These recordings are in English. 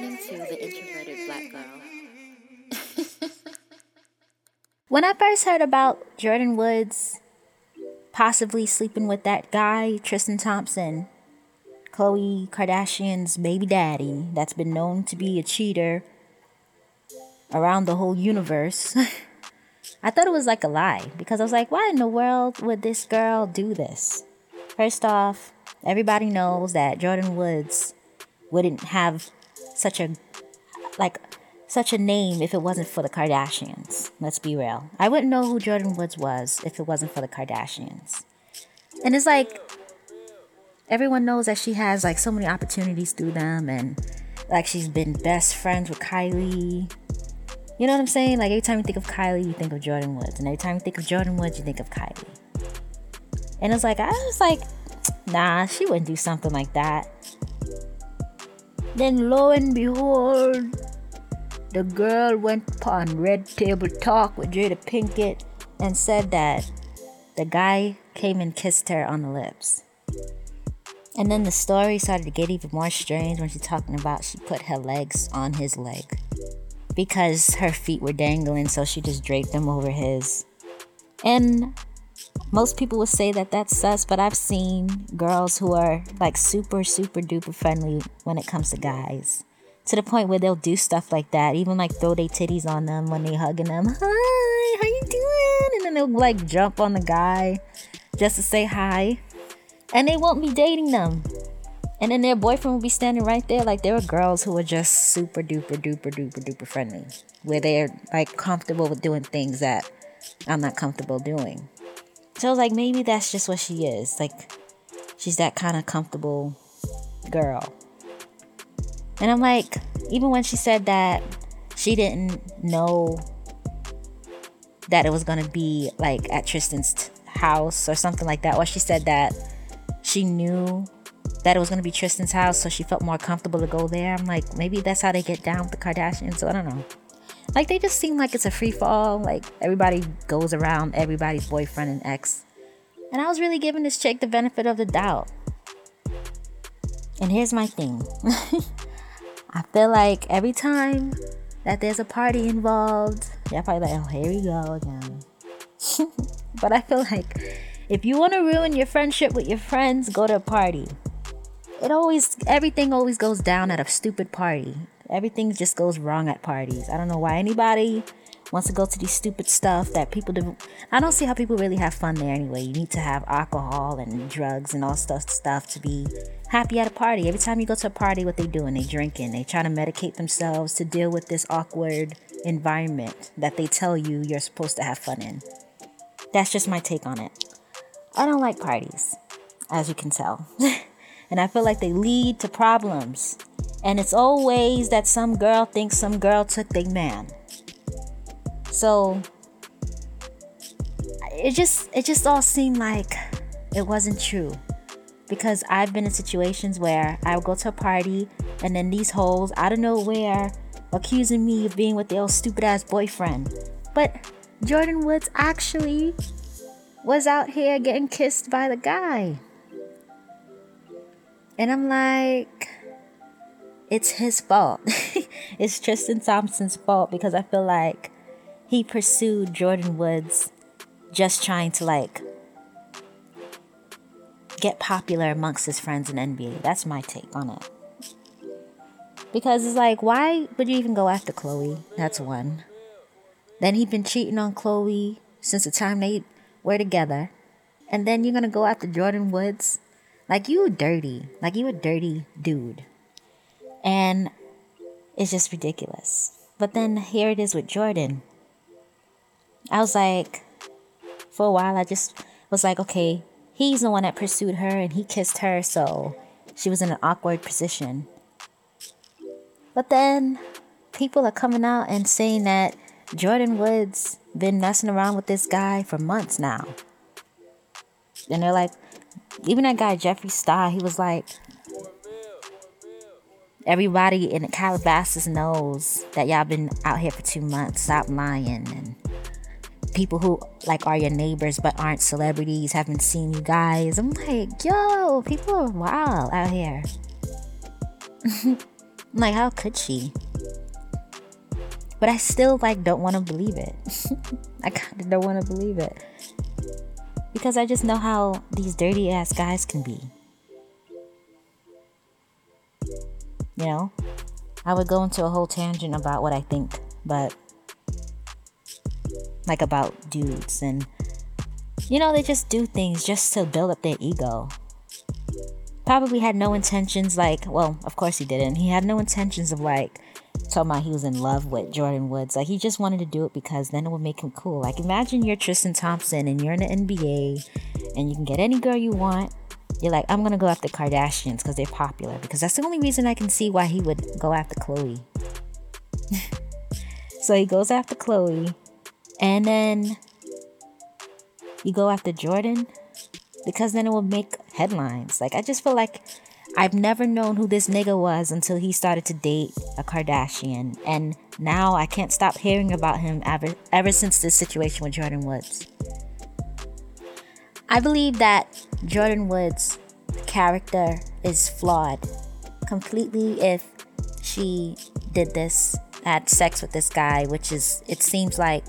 listening to The Introverted Black Girl. when I first heard about Jordyn Woods possibly sleeping with that guy, Tristan Thompson, Khloe Kardashian's baby daddy, that's been known to be a cheater around the whole universe. I thought it was like a lie because I was like, why in the world would this girl do this? First off, everybody knows that Jordyn Woods wouldn't have such a like such a name if it wasn't for the Kardashians. Let's be real. I wouldn't know who Jordyn Woods was if it wasn't for the Kardashians. And it's like everyone knows that she has like so many opportunities through them and like she's been best friends with Kylie. You know what I'm saying? Like every time you think of Kylie, you think of Jordyn Woods. And every time you think of Jordyn Woods, you think of Kylie. And it's like I was like, nah, she wouldn't do something like that. Then lo and behold, the girl went upon Red Table Talk with Jada Pinkett and said that the guy came and kissed her on the lips. And then the story started to get even more strange when she's talking about she put her legs on his leg because her feet were dangling, so she just draped them over his. And most people would say that that's sus, but I've seen girls who are like super, super duper friendly when it comes to guys. To the point where they'll do stuff like that, even like throw their titties on them when they hugging them. Hi, how you doing? And then they'll like jump on the guy just to say hi. And they won't be dating them. And then their boyfriend will be standing right there. Like there are girls who are just super duper duper duper duper friendly. Where they're like comfortable with doing things that I'm not comfortable doing. So I was like, maybe that's just what she is. Like, she's that kind of comfortable girl. And I'm like, even when she said that she didn't know that it was gonna be like at Tristan's t- house or something like that, or she said that she knew that it was gonna be Tristan's house, so she felt more comfortable to go there. I'm like, maybe that's how they get down with the Kardashians. So I don't know. Like they just seem like it's a free fall. Like everybody goes around everybody's boyfriend and ex. And I was really giving this chick the benefit of the doubt. And here's my thing. I feel like every time that there's a party involved, y'all probably like, oh, here we go again. but I feel like if you want to ruin your friendship with your friends, go to a party. It always, everything always goes down at a stupid party. Everything just goes wrong at parties. I don't know why anybody wants to go to these stupid stuff that people do. I don't see how people really have fun there anyway. You need to have alcohol and drugs and all stuff stuff to be happy at a party. Every time you go to a party, what they doing? They drinking. They try to medicate themselves to deal with this awkward environment that they tell you you're supposed to have fun in. That's just my take on it. I don't like parties, as you can tell. and I feel like they lead to problems. And it's always that some girl thinks some girl took their man. So it just it just all seemed like it wasn't true. Because I've been in situations where I would go to a party and then these hoes out of nowhere accusing me of being with their old stupid ass boyfriend. But Jordyn Woods actually was out here getting kissed by the guy. And I'm like, it's his fault. it's Tristan Thompson's fault because I feel like he pursued Jordyn Woods just trying to like get popular amongst his friends in NBA. That's my take on it. Because it's like, why would you even go after Khloe? That's one. Then he'd been cheating on Khloe since the time they were together. And then you're gonna go after Jordyn Woods? Like you dirty. Like you a dirty dude. And it's just ridiculous. But then here it is with Jordyn. I was like, for a while, I just was like, okay, he's the one that pursued her and he kissed her, so she was in an awkward position. But then people are coming out and saying that Jordyn Woods been messing around with this guy for months now. And they're like, even that guy Jeffree Star, he was like, everybody in Calabasas knows that y'all been out here for two months. Stop lying. And people who like are your neighbors but aren't celebrities haven't seen you guys. I'm like, yo, people are wild out here. like, how could she? But I still like don't want to believe it. I kind of don't want to believe it because I just know how these dirty ass guys can be. You know, I would go into a whole tangent about what I think, but like about dudes and you know they just do things just to build up their ego probably had no intentions like well of course he didn't he had no intentions of like talking about he was in love with Jordyn Woods. Like he just wanted to do it because then it would make him cool. Like imagine you're Tristan Thompson and you're in the NBA and you can get any girl you want. You're like, I'm gonna go after Kardashians because they're popular. Because that's the only reason I can see why he would go after Khloe. so he goes after Khloe, and then you go after Jordyn because then it will make headlines. Like I just feel like I've never known who this nigga was until he started to date a Kardashian. And now I can't stop hearing about him ever, ever since this situation with Jordyn Woods. I believe that Jordyn Woods' character is flawed completely if she did this, had sex with this guy, which is, it seems like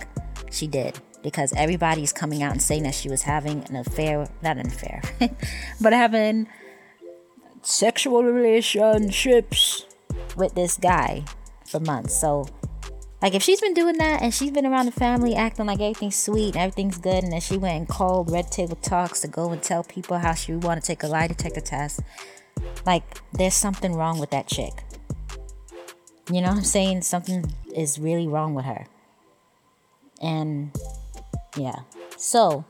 she did because everybody's coming out and saying that she was having an affair, not an affair, but having sexual relationships with this guy for months. So, like, if she's been doing that and she's been around the family acting like everything's sweet and everything's good, and then she went and called Red Table Talks to go and tell people how she want to take a lie detector test, like, there's something wrong with that chick. You know what I'm saying? Something is really wrong with her. And yeah. So,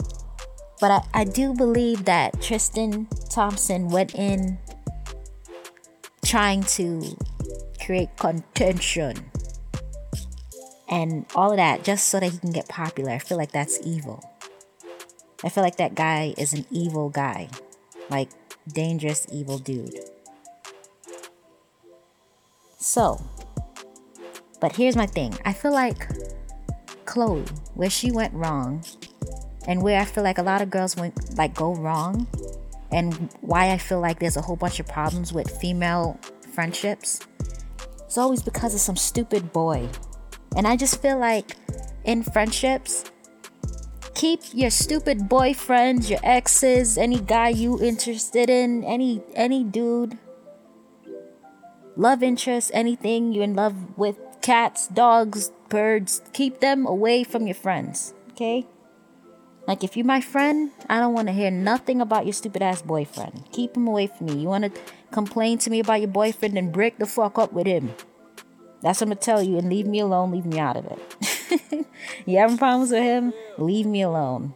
but I, I do believe that Tristan Thompson went in trying to create contention and all of that just so that he can get popular. I feel like that's evil. I feel like that guy is an evil guy. Like, dangerous, evil dude. So, but here's my thing I feel like Khloe, where she went wrong, and where I feel like a lot of girls went, like, go wrong, and why I feel like there's a whole bunch of problems with female friendships, it's always because of some stupid boy. And I just feel like in friendships, keep your stupid boyfriends, your exes, any guy you interested in, any any dude, love interest, anything you're in love with, cats, dogs, birds, keep them away from your friends, okay? Like, if you're my friend, I don't want to hear nothing about your stupid ass boyfriend. Keep him away from me. You want to complain to me about your boyfriend and break the fuck up with him. That's what I'm to tell you. And leave me alone. Leave me out of it. you having problems with him? Leave me alone.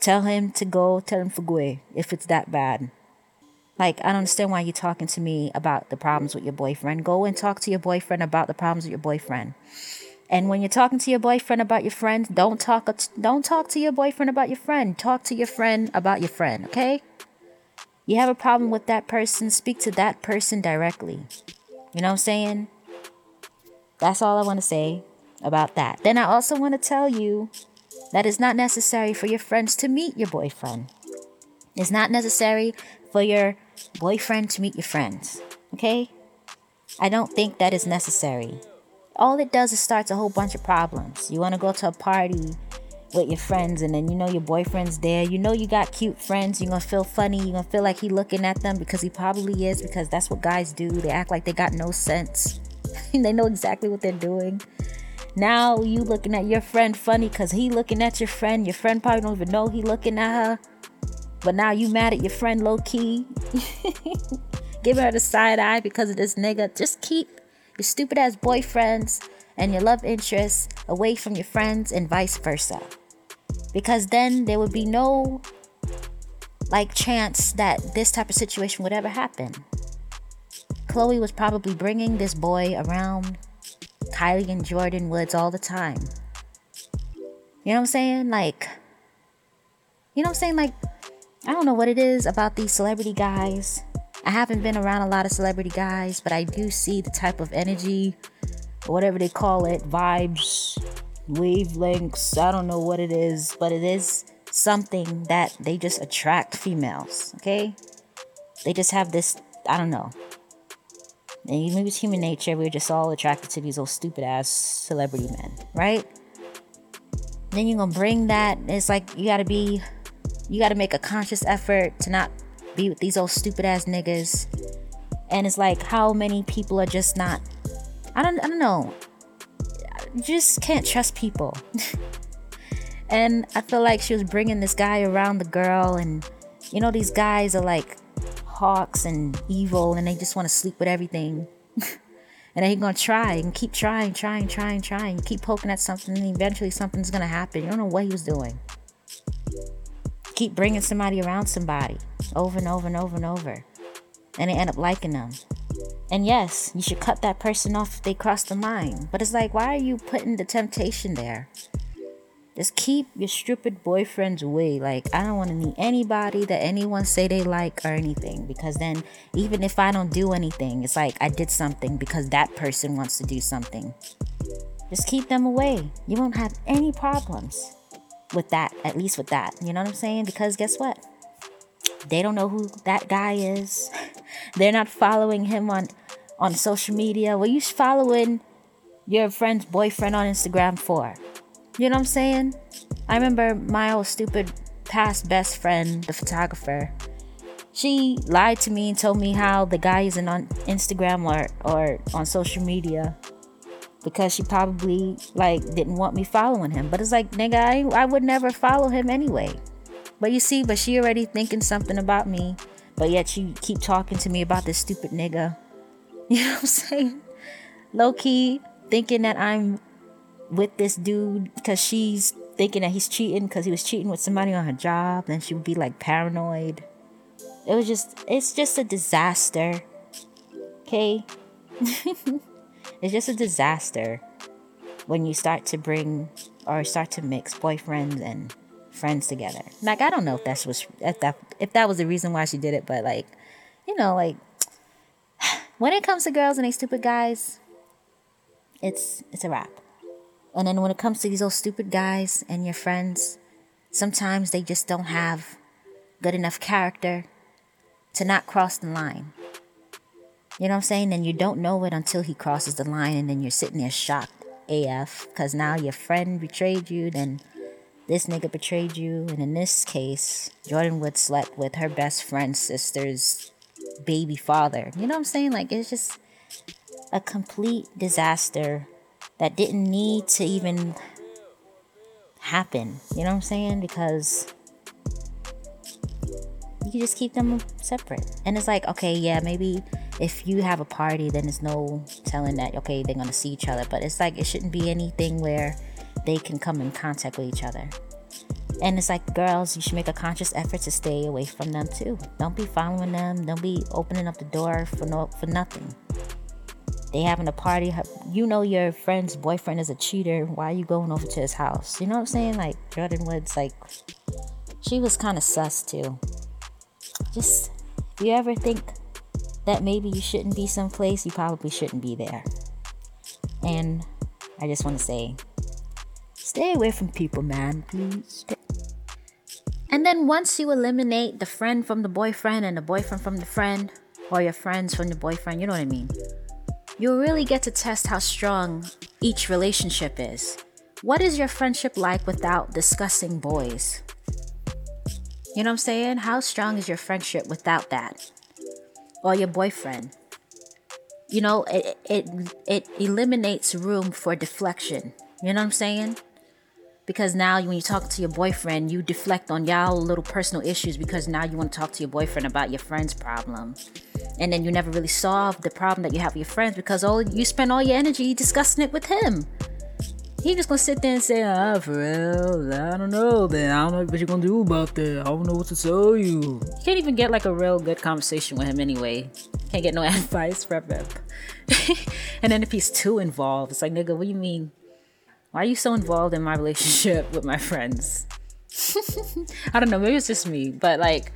Tell him to go. Tell him go if it's that bad. Like, I don't understand why you're talking to me about the problems with your boyfriend. Go and talk to your boyfriend about the problems with your boyfriend. And when you're talking to your boyfriend about your friend, don't talk don't talk to your boyfriend about your friend. Talk to your friend about your friend, okay? You have a problem with that person, speak to that person directly. You know what I'm saying? That's all I want to say about that. Then I also want to tell you that it's not necessary for your friends to meet your boyfriend. It's not necessary for your boyfriend to meet your friends. Okay? I don't think that is necessary all it does is starts a whole bunch of problems. You want to go to a party with your friends and then you know your boyfriend's there. You know you got cute friends. You're going to feel funny. You're going to feel like he looking at them because he probably is because that's what guys do. They act like they got no sense. they know exactly what they're doing. Now you looking at your friend funny because he looking at your friend. Your friend probably don't even know he looking at her. But now you mad at your friend low key. Giving her the side eye because of this nigga. Just keep your stupid ass boyfriends and your love interests away from your friends and vice versa. Because then there would be no like chance that this type of situation would ever happen. Khloe was probably bringing this boy around Kylie and Jordyn Woods all the time. You know what I'm saying? Like, you know what I'm saying? Like, I don't know what it is about these celebrity guys I haven't been around a lot of celebrity guys, but I do see the type of energy, whatever they call it, vibes, wavelengths. I don't know what it is, but it is something that they just attract females, okay? They just have this, I don't know. And maybe it's human nature. We're just all attracted to these old stupid ass celebrity men, right? Then you're gonna bring that. It's like you gotta be, you gotta make a conscious effort to not be with these old stupid ass niggas. And it's like how many people are just not. I don't. I don't know. Just can't trust people. and I feel like she was bringing this guy around the girl, and you know these guys are like hawks and evil, and they just want to sleep with everything. and then he's gonna try and keep trying, trying, trying, trying, keep poking at something, and eventually something's gonna happen. You don't know what he was doing. Keep bringing somebody around somebody over and over and over and over, and they end up liking them. And yes, you should cut that person off if they cross the line. But it's like, why are you putting the temptation there? Just keep your stupid boyfriends away. Like, I don't want to meet anybody that anyone say they like or anything. Because then, even if I don't do anything, it's like I did something because that person wants to do something. Just keep them away. You won't have any problems with that, at least with that. You know what I'm saying? Because guess what? They don't know who that guy is. They're not following him on on social media. What you following your friend's boyfriend on Instagram for? You know what I'm saying? I remember my old stupid past best friend, the photographer. She lied to me and told me how the guy isn't on Instagram or, or on social media because she probably like didn't want me following him. But it's like, nigga, I, I would never follow him anyway. But you see, but she already thinking something about me. But yet she keep talking to me about this stupid nigga. You know what I'm saying? Low key thinking that I'm with this dude because she's thinking that he's cheating because he was cheating with somebody on her job. Then she would be like paranoid. It was just, it's just a disaster. Okay? it's just a disaster when you start to bring or start to mix boyfriends and friends together. Like I don't know if that's was if that if that was the reason why she did it, but like, you know, like when it comes to girls and they stupid guys, it's it's a wrap. And then when it comes to these old stupid guys and your friends, sometimes they just don't have good enough character to not cross the line. You know what I'm saying? And you don't know it until he crosses the line, and then you're sitting there shocked AF because now your friend betrayed you, then this nigga betrayed you. And in this case, Jordyn Wood slept with her best friend's sister's baby father. You know what I'm saying? Like, it's just a complete disaster that didn't need to even happen. You know what I'm saying? Because you just keep them separate. And it's like, okay, yeah, maybe if you have a party, then there's no telling that, okay, they're gonna see each other. But it's like, it shouldn't be anything where they can come in contact with each other. And it's like, girls, you should make a conscious effort to stay away from them too. Don't be following them. Don't be opening up the door for no for nothing they having a party. You know your friend's boyfriend is a cheater. Why are you going over to his house? You know what I'm saying? Like Jordyn Woods, like she was kind of sus too. Just you ever think that maybe you shouldn't be someplace, you probably shouldn't be there. And I just want to say, stay away from people, man. Please. And then once you eliminate the friend from the boyfriend and the boyfriend from the friend, or your friends from the boyfriend, you know what I mean? You'll really get to test how strong each relationship is. What is your friendship like without discussing boys? You know what I'm saying? How strong is your friendship without that? Or your boyfriend? You know, it, it, it eliminates room for deflection. You know what I'm saying? Because now when you talk to your boyfriend, you deflect on y'all little personal issues because now you want to talk to your boyfriend about your friend's problem and then you never really solve the problem that you have with your friends because all you spend all your energy discussing it with him. He just gonna sit there and say, ah, real, I don't know, then I don't know what you're gonna do about that. I don't know what to tell you. You can't even get like a real good conversation with him anyway. Can't get no advice from him. and then if he's too involved, it's like, nigga, what do you mean? Why are you so involved in my relationship with my friends? I don't know, maybe it's just me, but like,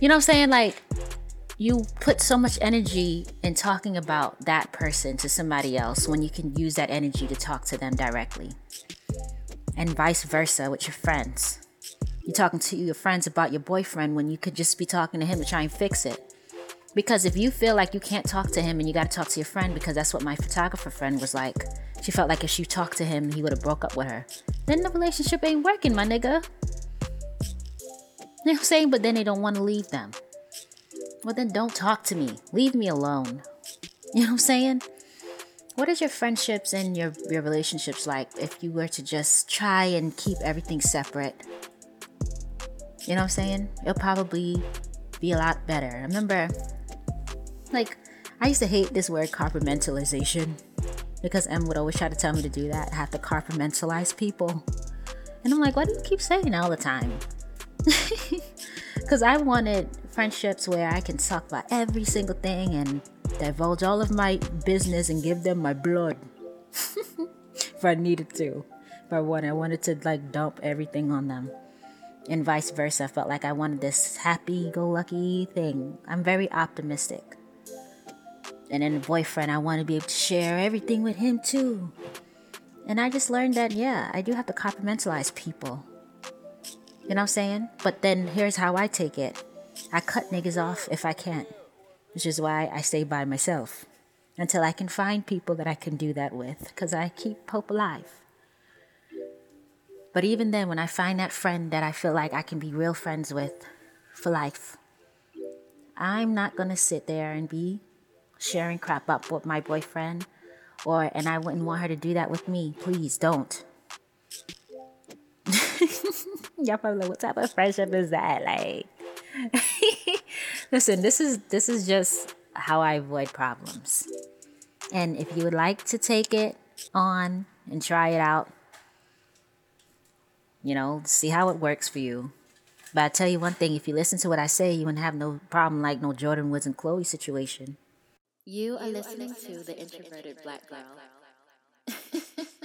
you know what I'm saying? Like, you put so much energy in talking about that person to somebody else when you can use that energy to talk to them directly. And vice versa with your friends. You're talking to your friends about your boyfriend when you could just be talking to him to try and fix it. Because if you feel like you can't talk to him and you got to talk to your friend, because that's what my photographer friend was like. She felt like if she talked to him, he would have broke up with her. Then the relationship ain't working, my nigga. You know what I'm saying? But then they don't want to leave them. Well, then don't talk to me. Leave me alone. You know what I'm saying? What is your friendships and your, your relationships like if you were to just try and keep everything separate? You know what I'm saying? It'll probably be a lot better. I remember, like, I used to hate this word compartmentalization because M would always try to tell me to do that. Have to compartmentalize people. And I'm like, why do you keep saying all the time? Because I wanted friendships where I can talk about every single thing and divulge all of my business and give them my blood if I needed to. I wanted, I wanted to like dump everything on them. And vice versa. I felt like I wanted this happy go lucky thing. I'm very optimistic. And then a boyfriend, I want to be able to share everything with him too. And I just learned that, yeah, I do have to compartmentalize people. You know what I'm saying? But then here's how I take it I cut niggas off if I can't, which is why I stay by myself until I can find people that I can do that with because I keep hope alive. But even then, when I find that friend that I feel like I can be real friends with for life, I'm not gonna sit there and be sharing crap up with my boyfriend or and I wouldn't want her to do that with me. Please don't. Y'all probably like, what type of friendship is that? Like listen, this is this is just how I avoid problems. And if you would like to take it on and try it out, you know, see how it works for you. But I tell you one thing, if you listen to what I say, you wouldn't have no problem like no Jordyn Woods and Khloe situation. You are listening to the Introverted Black Girl.